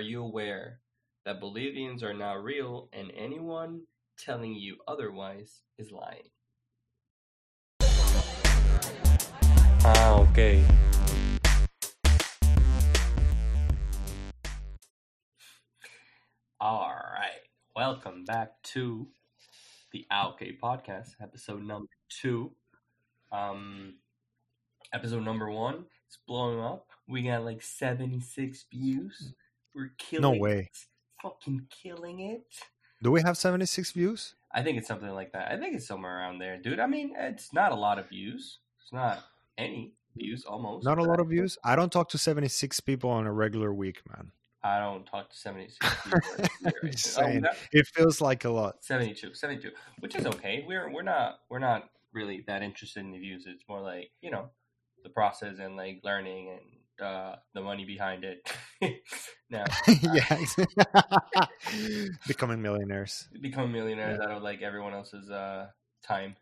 are you aware that Bolivians are now real and anyone telling you otherwise is lying? Ah, okay. All right. Welcome back to the OK podcast, episode number two. Um, episode number one is blowing up. We got like 76 views. We're killing No way. it. Fucking killing it. Do we have 76 views? I think it's something like that. I think it's somewhere around there, dude. I mean, it's not a lot of views. It's not any views, almost. Not a lot of views. I don't talk to 76 people on a regular week, man. I don't talk to 76 people. I'm Oh, It feels like a lot. 72, 72, which is okay. We're we're not we're not really that interested in the views. It's more like you know the process and like learning and uh, the money behind it. now, yeah. Becoming millionaires. become millionaires out of like everyone else's uh, time.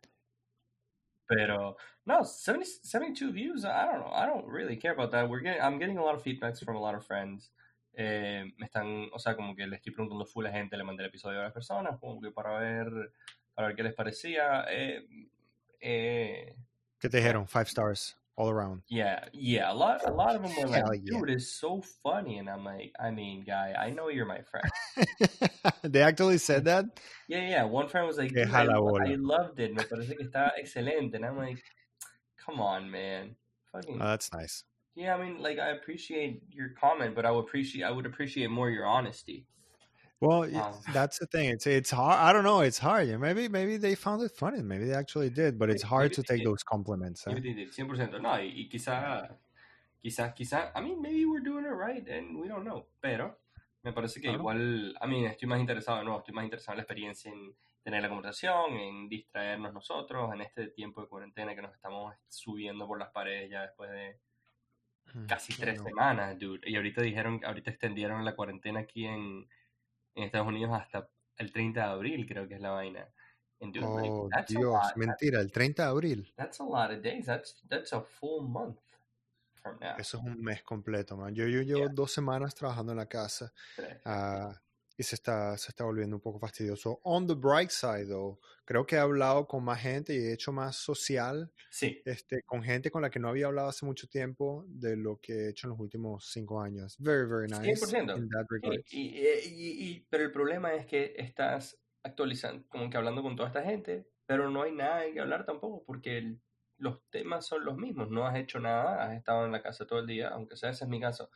Pero no, 70, 72 views. I don't know. I don't really care about that. We're getting. I'm getting a lot of feedbacks from a lot of friends. Eh, me están, o sea, como que le estoy preguntando full a gente, le mandé el episodio a las personas, como que para ver, para ver qué les parecía. Eh, eh, ¿Qué te dijeron? Five stars all around. yeah, yeah. A lot, a lot of them were like, Hell yeah. "Dude, it's so funny," and I'm like, "I mean, guy, I know you're my friend." they actually said that? Yeah, yeah. One friend was like, Que "Dude, I. I loved it. Me parece que está excelente," and I'm like, "Come on, man." Fucking Oh, that's nice. yeah. I mean, like, I appreciate your comment, but I would appreciate, I would appreciate more your honesty. Well, Um, that's the thing. It's it's hard. I don't know. It's hard. Maybe maybe they found it funny. Maybe they actually did. But it's hard to take those compliments. eh? Maybe they did, 100%. No, y, y quizá, quizá, quizá, I mean, maybe we're doing it right and we don't know. Pero me parece que igual, I mean, estoy más interesado, no, estoy más interesado en la experiencia, en tener la conversación, en distraernos nosotros, en este tiempo de cuarentena que nos estamos subiendo por las paredes ya después de Hmm, casi tres semanas, dude. Y ahorita dijeron, ahorita extendieron la cuarentena aquí en, en Estados Unidos hasta el 30 de abril, creo que es la vaina. And dude, like, Oh, a Dios. lot. Mentira. El 30 de abril. That's a lot of days. That's that's a full month from now. Eso es un mes completo, man. Yo, yo llevo Yeah. dos semanas trabajando en la casa Tres. Y se está, se está volviendo un poco fastidioso. On the bright side, though, creo que he hablado con más gente y he hecho más social Sí, este, con gente con la que no había hablado hace mucho tiempo de lo que he hecho en los últimos cinco años. Very, very nice. 100%. in that y, regard. y- y- pero el problema es que estás actualizando, como que hablando con toda esta gente, pero no hay nada que hablar tampoco, porque el- los temas son los mismos. No has hecho nada, has estado en la casa todo el día, aunque sea ese es mi caso.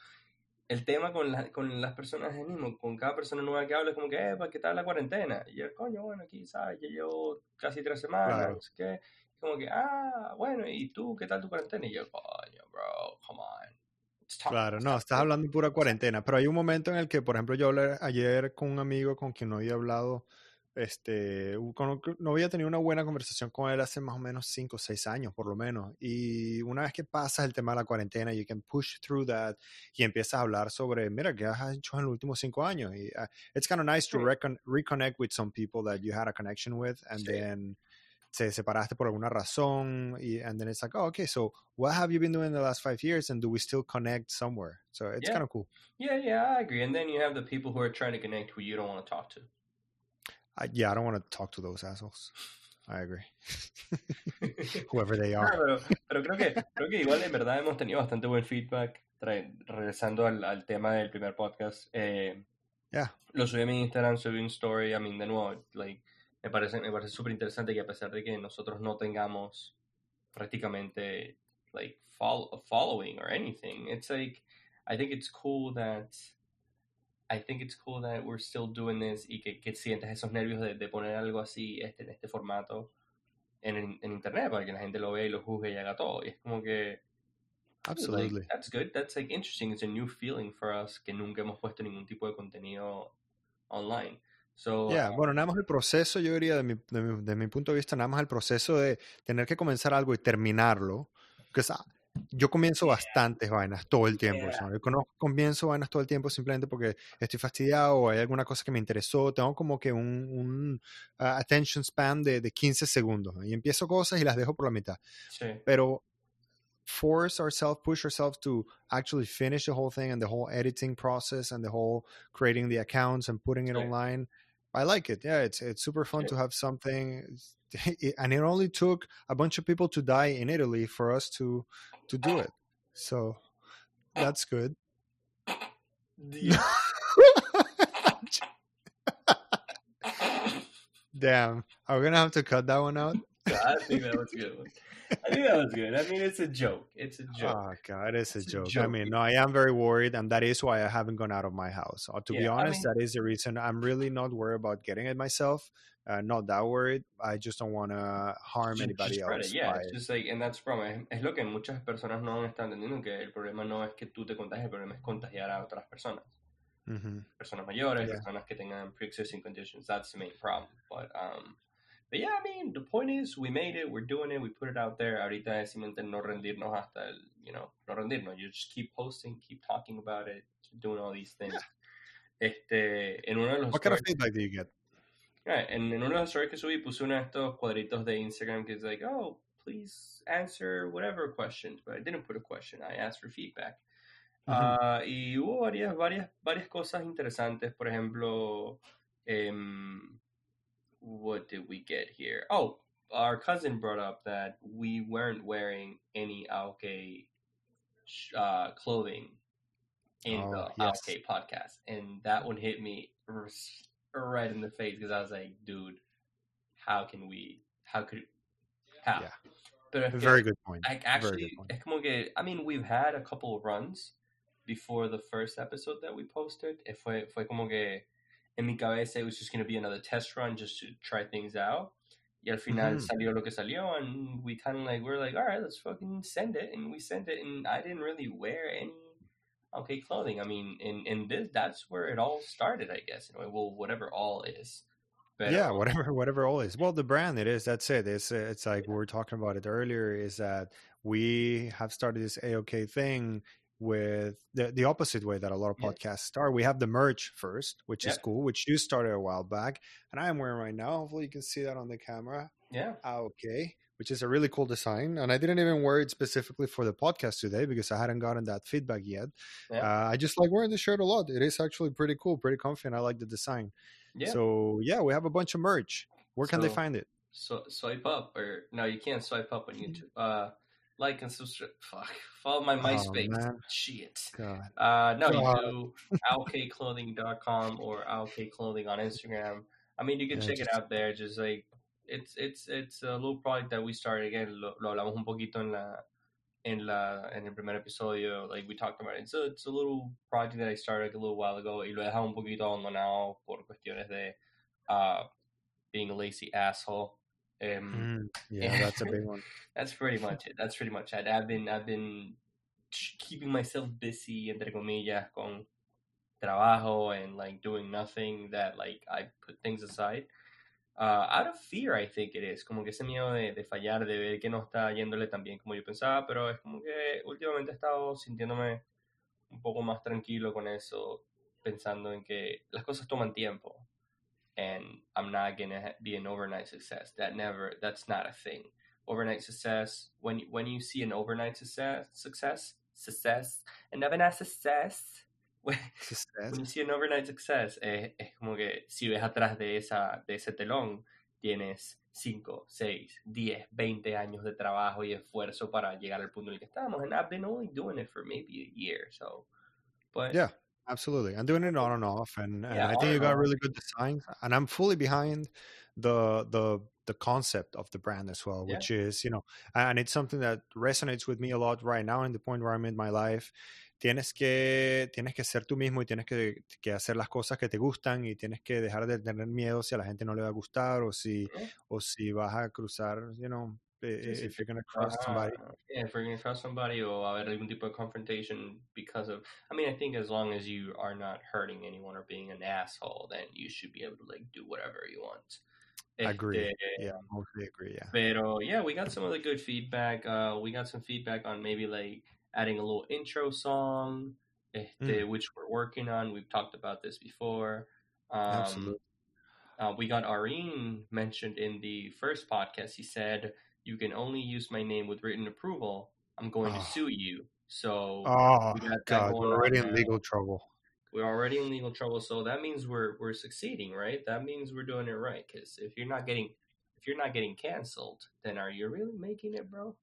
El tema con, la- con las personas es mismo, con cada persona nueva que habla es como que, eh, ¿qué tal la cuarentena? Y yo, coño, bueno, aquí, ¿sabes? Yo llevo casi tres semanas, Claro. no sé qué. Como que, ah, bueno, ¿y tú qué tal tu cuarentena? Y yo, coño, bro, come on. Claro, no, estás hablando de pura cuarentena, pero hay un momento en el que, por ejemplo, yo hablé ayer con un amigo con quien no había hablado, este, con- no había tenido una buena conversación con él hace más o menos cinco o seis años, por lo menos, y una vez que pasas el tema de la cuarentena, you can push through that, y empiezas a hablar sobre, mira, ¿qué has hecho en los últimos cinco años? Y uh, it's kind of nice to recon- reconnect with some people that you had a connection with, and Sí. then se separaste por alguna razón y and then it's like oh okay so what have you been doing the last five years and do we still connect somewhere so it's Yeah. kind of cool Yeah, yeah, I agree. And then you have the people who are trying to connect who you don't want to talk to. I, yeah i don't want to talk to those assholes i agree whoever they No, are pero, pero creo que creo que igual en verdad hemos tenido bastante buen feedback. Trae- regresando al, al tema del primer podcast, eh, yeah lo subí a mi Instagram, subí un story. I mean, de nuevo, like, me parece me parece súper interesante que a pesar de que nosotros no tengamos prácticamente like follow, following or anything, it's like I think it's cool that I think it's cool that we're still doing this y que, que sientes esos nervios de, de poner algo así este, en este formato en, en, internet para que la gente lo vea y lo juzgue y haga todo. Y es como que, like, absolutely that's good, that's like interesting, it's a new feeling for us que nunca hemos puesto ningún tipo de contenido online. So, Yeah, uh, bueno, nada más el proceso, yo diría, de mi, de, mi, de mi punto de vista, nada más el proceso de tener que comenzar algo y terminarlo. Que yo comienzo bastantes vainas todo el tiempo. Yeah. ¿sabes? Yo comienzo vainas todo el tiempo simplemente porque estoy fastidiado o hay alguna cosa que me interesó. Tengo como que un, un, uh, attention span de, de 15 segundos. Y empiezo cosas y las dejo por la mitad. sí. Pero force ourselves, push ourselves to actually finish the whole thing and the whole editing process and the whole creating the accounts and putting it online. I like it. Yeah, it's it's super fun to have something, and it only took a bunch of people to die in Italy for us to to do it. So that's good. Yeah. Damn, are we gonna have to cut that one out? I think that was good one. I think that was good. I mean, it's a joke. It's a joke. Oh god, it's a It's a joke. I mean, no, I am very worried, and that is why I haven't gone out of my house. Uh, to be Yeah, I honest, mean- that is the reason. I'm really not worried about getting it myself. Uh, not that worried. I just don't want to harm Ju- anybody just else. it, yeah. It's just like, and that's the problem. Es, es lo que muchas personas no están entendiendo, que el problema no es que tú te contagies, el problema es contagiar a otras personas. Mhm. Personas mayores, Yeah. personas que tengan pre-existing conditions. That's the main problem. But, um, but yeah, I mean, the point is, we made it, we're doing it, we put it out there. Ahorita es simplemente no rendirnos hasta el, you know, no rendirnos. You just keep posting, keep talking about it, keep doing all these things. Este, en uno de los What kind of feedback do you get? Right, and en uno de los stories que subí puse uno de estos cuadritos de Instagram que es like, oh, please answer whatever questions, but I didn't put a question, I asked for feedback. Ujú. Ah, y hubo varias, varias, varias cosas interesantes, por ejemplo, em, what did we get here? Oh, our cousin brought up that we weren't wearing any AOK sh- uh, clothing in Oh, the yes. AOK podcast, and that one hit me r- right in the face because I was like, dude, how can we? How could? How? Yeah. Es que- Very good point. Very actually, point. que, I mean, we've had a couple of runs before the first episode that we posted. It fue, fue como que en mi cabeza it was just going to be another test run just to try things out. Y al final Ujú. salió lo que salió, and we kind of like, we're like, all right, let's fucking send it. And we sent it, and I didn't really wear any okay clothing. I mean, in, in this, that's where it all started, I guess. Know, well, whatever all is. Pero- yeah, whatever, whatever all is. Well, the brand it is. That's it. It's it's like we were talking about it earlier. Is that we have started this AOK thing with the the opposite way that a lot of Yeah. podcasts start. We have the merch first, which is cool, which you started a while back, and I am wearing right now. Hopefully, you can see that on the camera. Yeah. okay. which is a really cool design, and I didn't even wear it specifically for the podcast today because I hadn't gotten that feedback yet. Yeah. Uh, I just like wearing the shirt a lot. It is actually pretty cool, pretty comfy, and I like the design. Yeah. So yeah, we have a bunch of merch. Where can they find it? So swipe up, or no, you can't swipe up on Mm. YouTube. Uh, like and subscribe. Fuck, follow my Oh, MySpace. man. Shit. God. Uh, no, God. you do alkclothing.com or alkclothing on Instagram. I mean, you can Yeah, check just- it out there. Just like it's it's it's a little project that we started again. Lo, lo hablamos un poquito en la en la en el primer episodio. Like we talked about it. A it's a little project that I started a little while ago y lo he dejado un poquito abandonado por cuestiones de uh, being a lazy asshole. Um, Mm, yeah, that's a big one. that's pretty much it. That's pretty much it. I've been I've been keeping myself busy entre comillas con trabajo and like doing nothing that like I put things aside. Uh, out of fear, I think it is. Como que ese miedo de, de fallar, de ver que no está yéndole tan bien como yo pensaba, pero es como que últimamente he estado sintiéndome un poco más tranquilo con eso, pensando en que las cosas toman tiempo. And I'm not gonna ha- be an overnight success. That never, that's not a thing. Overnight success, when when you see an overnight success, success, success, an overnight success, when, Success. when you see an overnight success, es, es como que si ves atrás de, esa, de ese telón, tienes 5, 6, 10, 20 años de trabajo y esfuerzo para llegar al punto en el que estamos. And I've been only doing it for maybe a year, so. But Yeah. Absolutely. I'm doing it on and off, and, and Yeah, I think you got off. really good designs. And I'm fully behind the the the concept of the brand as well, Yeah. which is you know, and it's something that resonates with me a lot right now in the point where I'm in my life. Tienes que tienes que ser tú mismo y tienes que, que hacer las cosas que te gustan y tienes que dejar de tener miedo si a la gente no le va a gustar o si Yeah. o si vas a cruzar, you know, sí. if you're gonna cross Ajá. somebody. Yeah, if we're gonna trust somebody or haber algún tipo de confrontation because of I mean I think as long as you are not hurting anyone or being an asshole, then you should be able to like do whatever you want. I agree. Este, Yeah, mostly agree. Yeah. Pero yeah, we got some other good feedback. Uh, we got some feedback on maybe like adding a little intro song, este, which we're working on. We've talked about this before. Um, Absolutely. Uh, we got Areen mentioned in the first podcast. He said, You can only use my name with written approval. I'm going Oh. to sue you. So Oh we God, we're already in legal trouble. We're already in legal trouble, so that means we're we're succeeding, right? That means we're doing it right. Because if you're not getting if you're not getting canceled, then are you really making it, bro?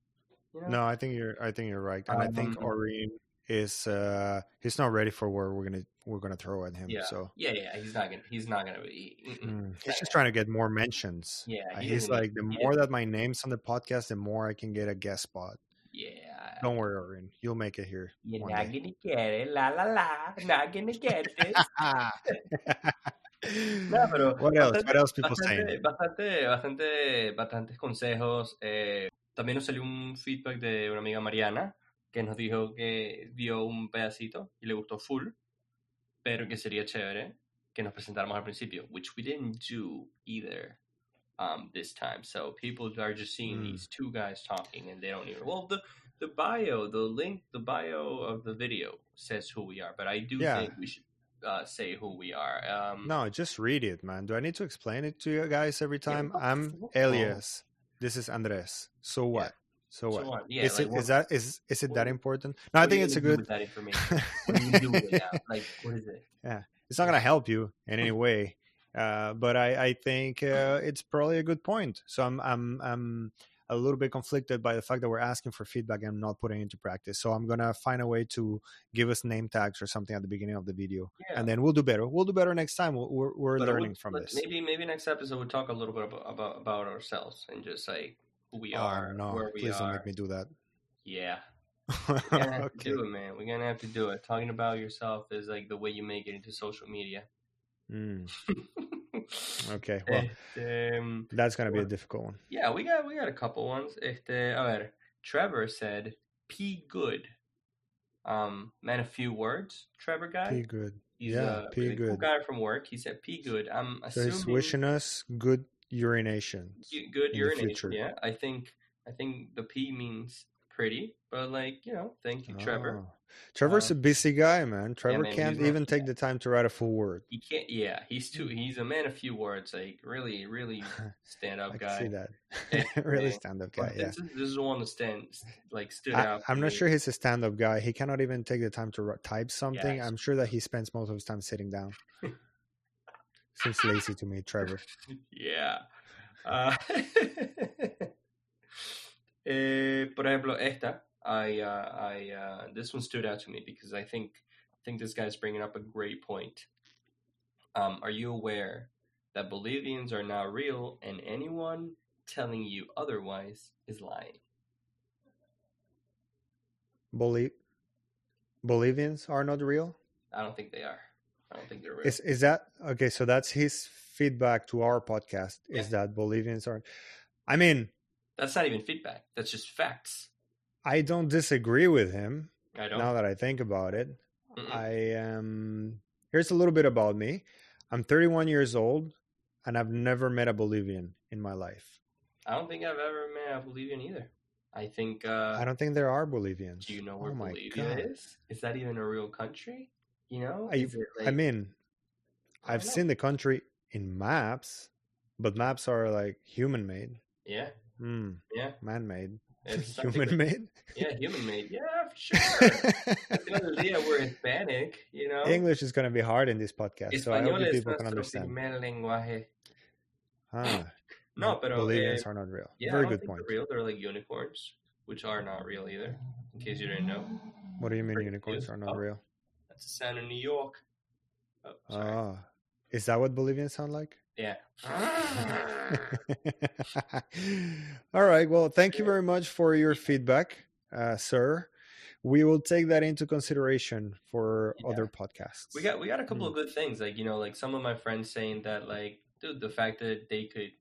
You know? No, I think you're. I think you're right, and I think Um, Oreen is. uh He's not ready for where we're gonna we're gonna throw at him. Yeah. So Yeah, yeah, he's not gonna he's not gonna be. mm-mm. mm, he's just trying to get more mentions. Yeah, Uh, he he's like, the more doesn't- that my name's on the podcast, the more I can get a guest spot. Yeah, Don't worry, Oreen. You'll make it here. you're not day. gonna get it. La la la, not gonna get it. No, pero what else? bastante- What else people bastante, saying? bastante, bastante, bastantes consejos. Eh, también nos salió un feedback de una amiga Mariana que nos dijo que vio un pedacito y le gustó full, pero que sería chévere que nos presentáramos al principio, which we didn't do either um, this time. So people are just seeing Mm. these two guys talking and they don't even. Well, the the bio, the link, the bio of the video says who we are, but I do Yeah. think we should uh, say who we are. Um, No, just read it, man. Do I need to explain it to you guys every time? the I'm? Elias. This is Andres. So what? So So what? what? Yeah, is like, it what- is that is is it what- that important? No, I think it's a good. that information. What do you do with it? Like, what is it? Yeah, It's not gonna help you in any way, uh, but I I think uh, it's probably a good point. So I'm I'm I'm a little bit conflicted by the fact that we're asking for feedback and not putting it into practice. So I'm gonna find a way to give us name tags or something at the beginning of the video, Yeah. and then we'll do better. We'll do better next time. We're we're, I would- learning from this. Maybe maybe next episode we'll talk a little bit about about, about ourselves and just like we Oh are, no! where we Please are. don't make me do that. Yeah, we're gonna have okay. to do it, man. We're gonna have to do it. Talking about yourself is like the way you make it into social media. Mm, okay. Well, Este, um, that's gonna be a difficult one. yeah, we got we got a couple ones. Este, a ver, Trevor said, "P good." Um, man, a few words. Trevor guy. P good. He's yeah, a P really cool good. guy from work. He said, "P good." I'm So assuming he's wishing us good urination. good urination. Yeah, I think I think the P means pretty, but like you know, thank you, Trevor. Oh. Trevor's Uh, a busy guy, man. Trevor man, can't even take the time to write a full word. He can't. Yeah, he's too. He's a man of few words. Like really, really stand up I guy. see that. Really stand up But guy, yeah. this, is, this is the one that stands like stood I, out. I'm not me. sure he's a stand up guy. He cannot even take the time to type something. Yes. I'm sure that he spends most of his time sitting down. Seems lazy to me, Trevor. Yeah. Ah. eh, por ejemplo, esta, I, uh, I, uh, this one stood out to me because I think, I think this guy's bringing up a great point. Um, are you aware that Bolivians are not real, and anyone telling you otherwise is lying? Boli- Bolivians are not real? I don't think they are. I don't think they're real. Is is that okay? So that's his feedback to our podcast. Is that Bolivians are? I mean, That's not even feedback. That's just facts. I don't disagree with him. I don't. Now that I think about it, Mm-mm. I am. Here's a little bit about me. I'm 31 years old, and I've never met a Bolivian in my life. I don't think I've ever met a Bolivian either. I think. Uh, I don't think there are Bolivians. Do you know where oh Bolivia God. is? Is that even a real country? You know? I- it I mean, I've seen the country in maps, but maps are like human made. Yeah, Hmm, yeah. man made. It's Human made. Yeah, human made. Yeah, for sure. At the end of the day, we're Hispanic, you know? English is going to be hard in this podcast, so I hope people can understand. lenguaje. Ah, No, but Bolivians eh, are not real. Yeah, Very good point. they're real. They're like unicorns, which are not real either, in case you didn't know. What do you mean unicorns are not Oh. real? The sound of New York. Oh, sorry. Ah, is that what Bolivians sound like? yeah. All right. Well, thank you very much for your feedback, uh, sir. We will take that into consideration for Yeah. other podcasts. we got we got a couple Mm. of good things like you know like some of my friends saying that like dude the fact that they could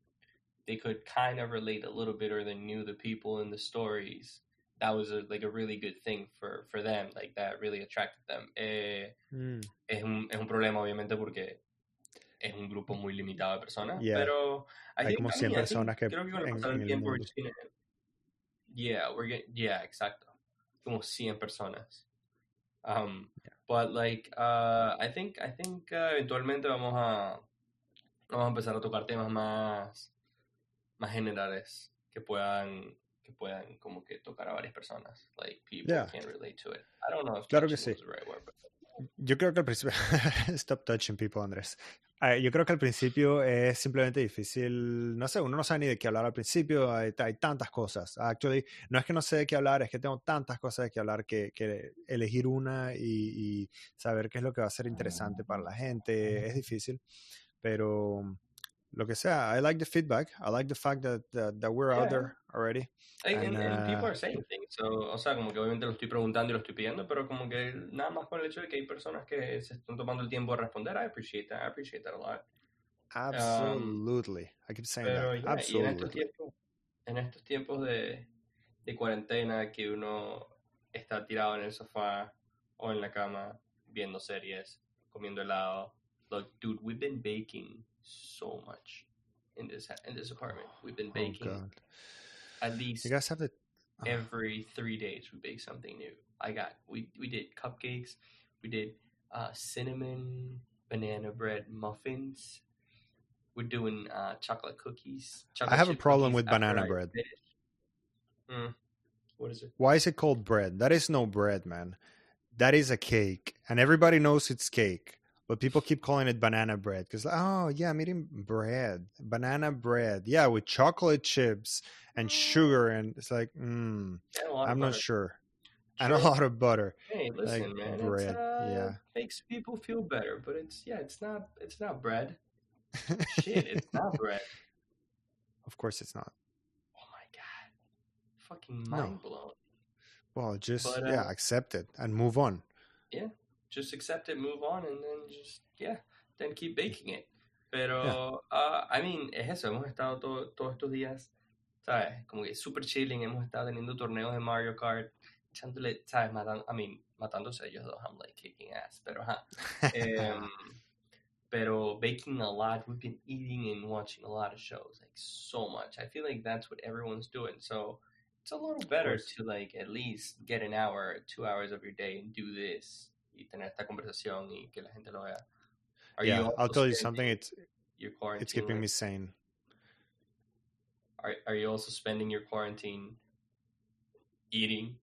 they could kind of relate a little bit or they knew the people in the stories that was a, like a really good thing for for them like that really attracted them. Eh, Mm, es un es un problema obviamente porque es un grupo muy limitado de personas Yeah. pero Hay think- como I 100 mean, I think personas que creo que con el en- pasar en del el tiempo mundo. yeah we're getting yeah exacto. Como 100 personas. Um but like uh I think I think uh, eventualmente vamos a vamos a empezar a tocar temas más más generales que puedan que puedan como que tocar a varias personas. Like people Yeah. can relate to it. I don't know if Claro que sí. right word, but Yo creo que al principio. Stop touching people, Andrés. Ah, yo creo que al principio es simplemente difícil. No sé, uno no sabe ni de qué hablar al principio. Hay, hay tantas cosas. Actually, no es que no sé de qué hablar, es que tengo tantas cosas de qué hablar que, que elegir una y, y saber qué es lo que va a ser interesante para la gente es difícil. Pero lo que sea, I like the feedback. I like the fact that, that, that we're out Yeah. there already. Like, And, and, and people uh, are saying things. So, o sea, como que obviamente lo estoy preguntando y lo estoy pidiendo, pero como que nada más con el hecho de que hay personas que se están tomando el tiempo de responder, I appreciate that. I appreciate that a lot. Absolutely. I keep saying Pero that. yeah, y en estos Absolutely. tiempos, en estos tiempos de, de cuarentena que uno está tirado en el sofá o en la cama viendo series, comiendo helado. Look, dude, we've been baking so much in this in this apartment. We've been Oh, baking God. at least You guys have the. ah, every three days we bake something new. I got we we did cupcakes, we did uh, cinnamon banana bread muffins. We're doing uh, chocolate cookies. Chocolate have a problem with banana bread. Mm. What is it? Why is it called bread? That is no bread, man. That is a cake, and everybody knows it's cake. But people keep calling it banana bread because, oh yeah, I'm eating bread, banana bread, yeah, with chocolate chips and sugar, and it's like, mm, And a lot of I'm not sure, and a lot of butter. Hey, listen, man. bread, It's, uh, yeah. makes people feel better, but it's yeah, it's not it's not bread. Shit, it's not bread. of course, it's not. Oh my god, fucking No. mind blown. Well, just But, yeah, uh, accept it and move on. Just accept it, move on, and then just yeah, then keep baking it. Pero, uh, I mean, es eso. Hemos estado todo- todos estos días, ¿sabes? Como que super chilling. Hemos estado teniendo torneos de Mario Kart, echándole, ¿sabes? Matando, I mean, matándose ellos dos. I'm like kicking ass, pero ajá. Em, pero baking a lot. We've been eating and watching a lot of shows, like so much. I feel like that's what everyone's doing. So it's a little better to like at least get an hour, two hours of your day and do this y tener esta conversación y que la gente lo vea. Are yeah, also I'll tell you something. It's Your it's keeping me sane. Are Are you also spending your quarantine eating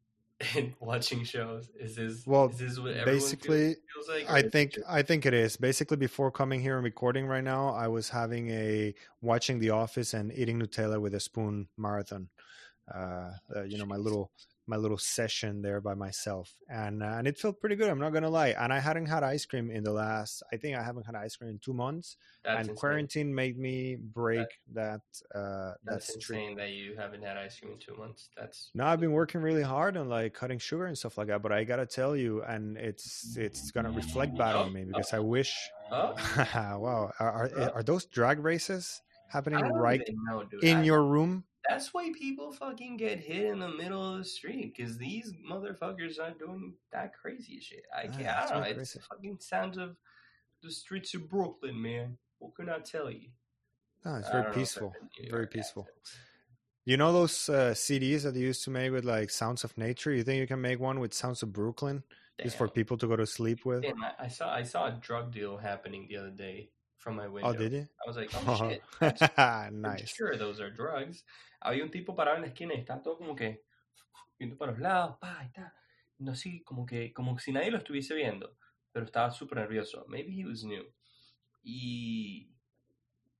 and watching shows? Is this Well, Is this what basically, feels, feels like? I think just- I think it is. Basically, before coming here and recording right now, I was having a watching The Office and eating Nutella with a spoon marathon. Uh, uh, you know, my little my little session there by myself, and uh, and it felt pretty good. I'm not gonna lie. And I hadn't had ice cream in the last. I think I haven't had ice cream in two months. that's and insane. quarantine made me break that uh, that That's streak. insane that you haven't had ice cream in two months. That's No, I've been working really hard on like cutting sugar and stuff like that, but I gotta tell you, and it's it's gonna reflect bad on me because I wish. oh, wow, are, are are those drag races happening right know, in I- your room? That's why people fucking get hit in the middle of the street because these motherfuckers aren't doing that crazy shit. I Ah, can't. that's I don't know. It's the fucking sounds of the streets of Brooklyn, man. What can I tell you? No, it's very don't know if peaceful. that's a New Very peaceful. accent. You know those uh, CDs that they used to make with like sounds of nature. You think you can make one with sounds of Brooklyn, just for people to go to sleep with? Damn, I, I saw I saw a drug deal happening the other day from my window. Oh, did you? I was like, oh shit, that's I'm nice. sure those are drugs. Había un tipo parado en la esquina y está todo como que viendo para los lados, pa, y está. No sé, como que, como si nadie lo estuviese viendo, pero estaba súper nervioso. Maybe he was new. Y,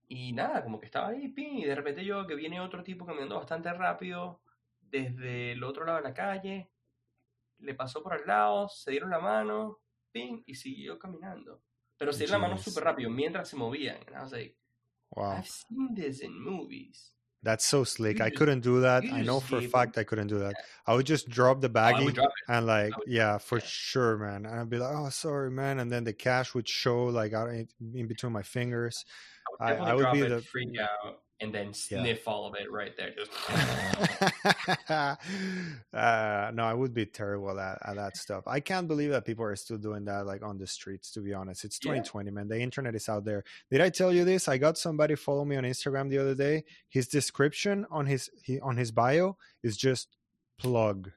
y nada, como que estaba ahí, pin, y de repente yo que viene otro tipo caminando bastante rápido desde el otro lado de la calle, le pasó por al lado, se dieron la mano, pin, y siguió caminando. Pero se la mano súper rápido mientras se movían. And I was like, Wow, I've seen this in movies. that's so slick. You I just- couldn't do that. I know for a fact I couldn't do that. I would just drop the Oh, baggie. would drop. And like, yeah, for yeah. sure, man. And I'd be like, oh, sorry, man. And then the cash would show like out in, in between my fingers. I would I- I would be the- freak out, and then Yeah. sniff all of it right there. Uh, no, I would be terrible at that, at that stuff. I can't believe that people are still doing that like on the streets, to be honest. It's Yeah. 2020, man. The internet is out there. Did I tell you this? I got somebody follow me on Instagram the other day. His description on his he, on his bio is just plug.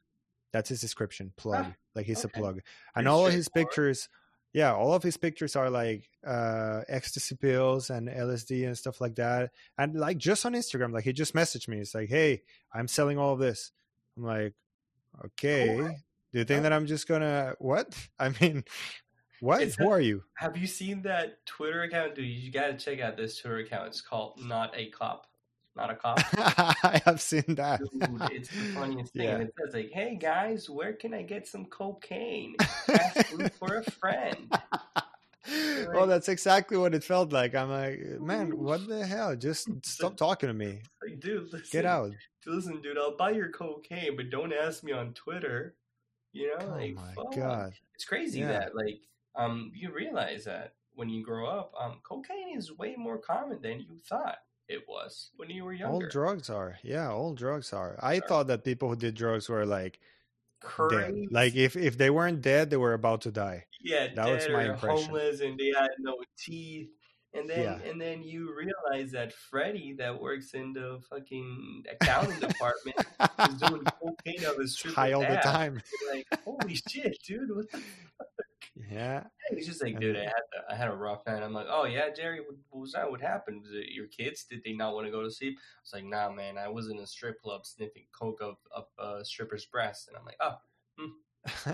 That's his description, plug. like he's okay. a plug. And Pretty all of his pictures yeah, all of his pictures are like uh, ecstasy pills and LSD and stuff like that. And like just on Instagram, like he just messaged me. It's like, hey, I'm selling all of this. I'm like, okay. Do you think that I'm just gonna what? I mean, what? It's Who a- are you? Have you seen that Twitter account, dude? You gotta check out this Twitter account. It's called Not a Cop. Not a Cop. I have seen that. Dude, it's the funniest thing. Yeah. And it says like, "Hey guys, where can I get some cocaine? Ask for a friend." Well, that's exactly what it felt like. I'm like, man, what the hell? Just stop talking to me. Like, dude, listen, Get out. Listen, dude, I'll buy your cocaine, but don't ask me on Twitter. You know, Oh like, my fuck. god. it's crazy Yeah. that like um you realize that when you grow up, um, cocaine is way more common than you thought it was when you were young. All drugs are. Yeah, all drugs are. I thought that people who did drugs were like dead. Like if if they weren't dead, they were about to die. yeah, that was my or impression. homeless and they had no teeth. And then Yeah. and then you realize that Freddie that works in the fucking accounting department is doing cocaine of his stripper's High all the time. You're like, holy shit, dude, what the Yeah. He's just like, dude, I had a, I had a rough night. I'm like, oh yeah, Jerry, what, was that? What happened? Was it your kids? Did they not want to go to sleep? I was like, nah, man, I was in a strip club sniffing coke of of uh, strippers' breast, and I'm like, oh,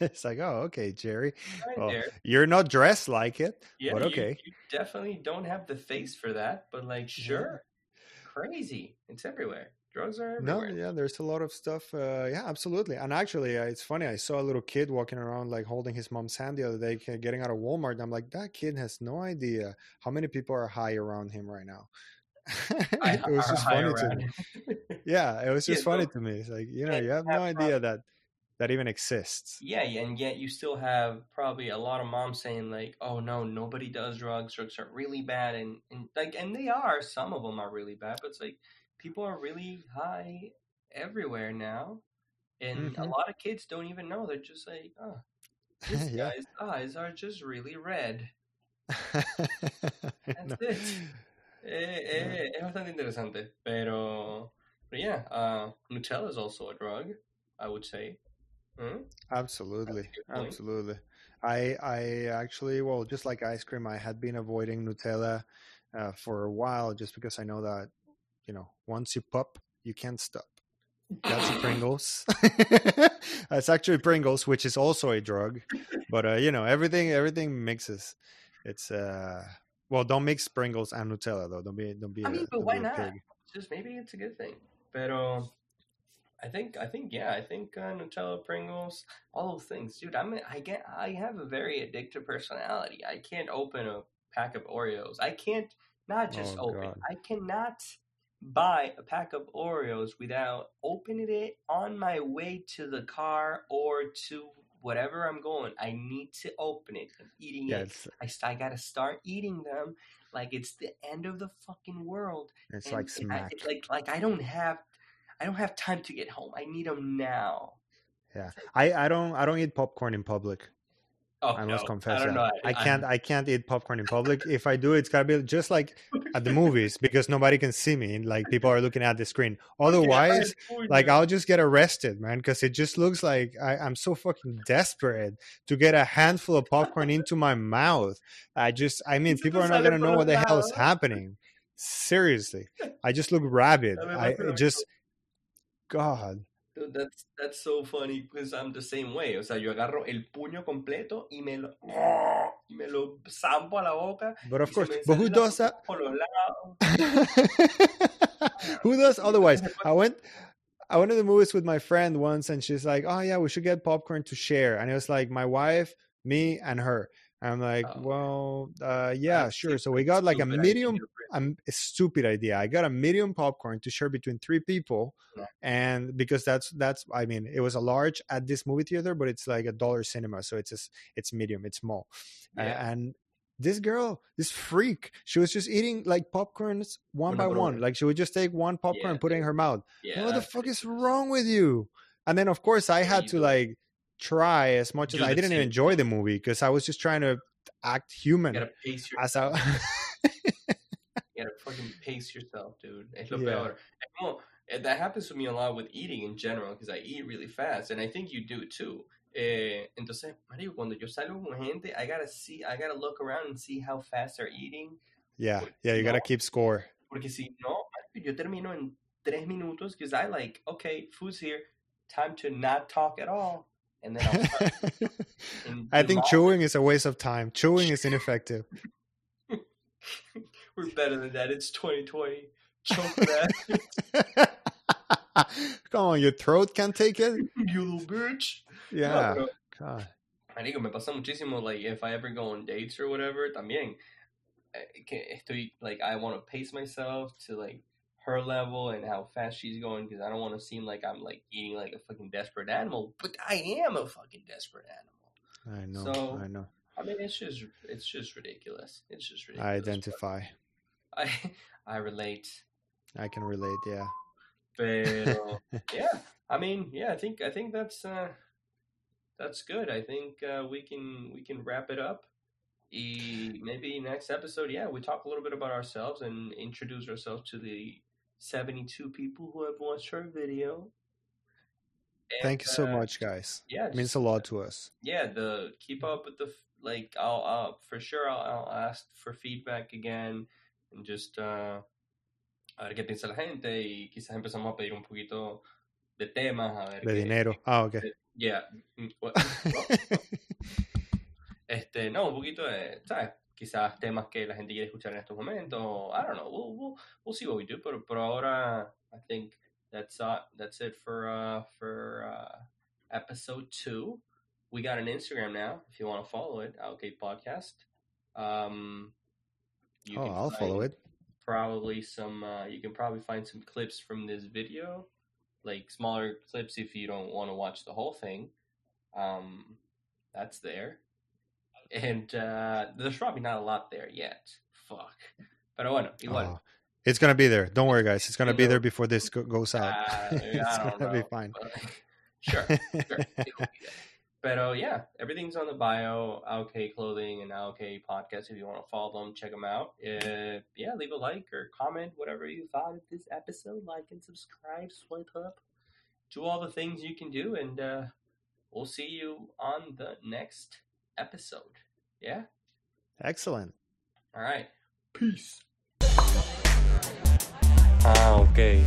it's like, oh, okay, Jerry. right Well. You're not dressed like it. Yeah, but okay. You, definitely don't have the face for that, but like, sure, crazy. It's everywhere. Drugs are No, yeah, there's a lot of stuff. Uh, yeah, absolutely. And actually, uh, it's funny. I saw a little kid walking around, like holding his mom's hand the other day, getting out of Walmart. And I'm like, that kid has no idea how many people are high around him right now. It was just funny to me. Yeah, it was Yeah, just funny no. to me. It's like, you know, you have have no idea that that even exists. Yeah, yeah, and yet you still have probably a lot of moms saying like, "Oh no, nobody does drugs. Drugs are really bad," and, and like, and they are. Some of them are really bad, but it's like people are really high everywhere now, and a Mhm. lot of kids don't even know. They're just like, "Oh, this yeah. guy's eyes are just really red." No. it. Eh, eh, es bastante interesante, pero, but yeah, uh, Nutella is also a drug, I would say. Hmm? Absolutely, That's a absolutely. I I actually well, just like ice cream, I had been avoiding Nutella uh, for a while just because I know that you know once you pop, you can't stop. That's Pringles. That's actually Pringles, which is also a drug. But uh, you know everything everything mixes. It's uh well, don't mix Pringles and Nutella though. Don't be don't be I a, mean, but why not? pig. just maybe it's a good thing. Pero I think I think yeah, I think uh, Nutella, Pringles, all those things, dude. I'm I get I have a very addictive personality. I can't open a pack of Oreos. I can't not just Oh, open. God. I cannot buy a pack of Oreos without opening it on my way to the car or to whatever I'm going. I need to open it. I'm eating Yeah, it. I, I gotta start eating them like it's the end of the fucking world. it's And like it- I- it's like like I don't have I don't have time to get home. I need them now. Yeah. I I don't I don't eat popcorn in public. Oh, I must confess I don't that. know. I can't I can't eat popcorn in public. If I do, it's gotta be just like at the movies because nobody can see me. Like people are looking at the screen. Otherwise, like I'll just get arrested, man, because it just looks like I, I'm so fucking desperate to get a handful of popcorn into my mouth. I just I mean Se people are not gonna know what the hell is happening. Seriously. I just look rabid. A ver, I just God. Dude, that's that's so funny because I'm the same way. O sea, yo agarro el puño completo y me lo y me lo zampo a la boca. But of course, but who does that? por los lados. Who does otherwise? I went I went to the movies with my friend once and she's like, Oh yeah, we should get popcorn to share. And it was like my wife, me, and her. I'm like, Oh. Well, uh yeah, That's sure. So we got like a medium idea, a stupid idea. I got a medium popcorn to share between three people, Yeah. and because that's that's I mean it was a large at this movie theater, but it's like a dollar cinema, so it's just, it's medium, it's small. Yeah. and this girl, this freak, she was just eating like popcorns one by one. Like she would just take one popcorn Yeah, and put it in her mouth. Yeah, what the fuck is wrong with you? And then of course I had to like try as much as I didn't same enjoy the movie because I was just trying to act human You gotta pace your, as I. you gotta fucking pace yourself, dude. Yeah. peor. Es como- that happens to me a lot with eating in general because I eat really fast, and I think you do too. Eh, entonces, Mario, cuando yo salgo con gente, I gotta see, I gotta look around and see how fast they're eating. Yeah, Porque yeah, you si gotta keep score. Porque si no, yo termino en tres minutos because I like, okay, food's here, time to not talk at all. And then and I think chewing is a waste of time. Chewing is ineffective. We're better than that. It's 2020. Choke that, Come on, your throat can't take it. you little bitch. No, Yeah. pero, God. Marico, me pasa muchísimo, like, if I ever go on dates or whatever, también, eh, estoy, like, I want to pace myself to, like, her level and how fast she's going, because I don't want to seem like I'm, like, eating like a fucking desperate animal, but I am a fucking desperate animal. I know. So, I know. I mean, it's just, it's just ridiculous. It's just ridiculous. I identify. I, I relate. I can relate. Yeah. Pero, yeah, I mean, yeah, I think, I think that's, uh, that's good. I think uh, we can we can wrap it up. Y maybe next episode, yeah, we talk a little bit about ourselves and introduce ourselves to the 72 people who have watched our video. Thank you so uh, much, guys. Yeah, It means just, a lot to us. yeah. The keep up with the like. I'll, I'll for sure. I'll, I'll ask for feedback again and just uh, a ver qué piensa la gente y quizás empezamos a pedir un poquito de temas a ver De qué- dinero. Ah, okay. Yeah. Mm, what? Este, no, un poquito de, ¿sabes? Quizás temas que la gente quiere escuchar en estos momentos. I don't know. We'll, we'll, we'll see what we do. Pero por ahora, I think that's uh, that's it for uh, for uh, episode two. We got an Instagram now. If you want to follow it, OK Podcast. Um, you oh, can I'll follow it. Probably some. Uh, you can probably find some clips from this video, like smaller clips if you don't want to watch the whole thing. Um, that's there. And uh, there's probably not a lot there yet. Fuck. Pero bueno, igual. Oh, it's gonna be there. Don't worry, guys. It's gonna be there before this go- goes out. Uh, it's I don't gonna be fine. but- sure, sure. there. Pero yeah, everything's on the bio. OK Clothing and OK Podcast. If you want to follow them, check them out. Uh, yeah, leave a like or comment, whatever you thought of this episode. Like and subscribe, swipe up, do all the things you can do, and uh, we'll see you on the next episode. Yeah. Excellent. All right. Peace. Ah, ok.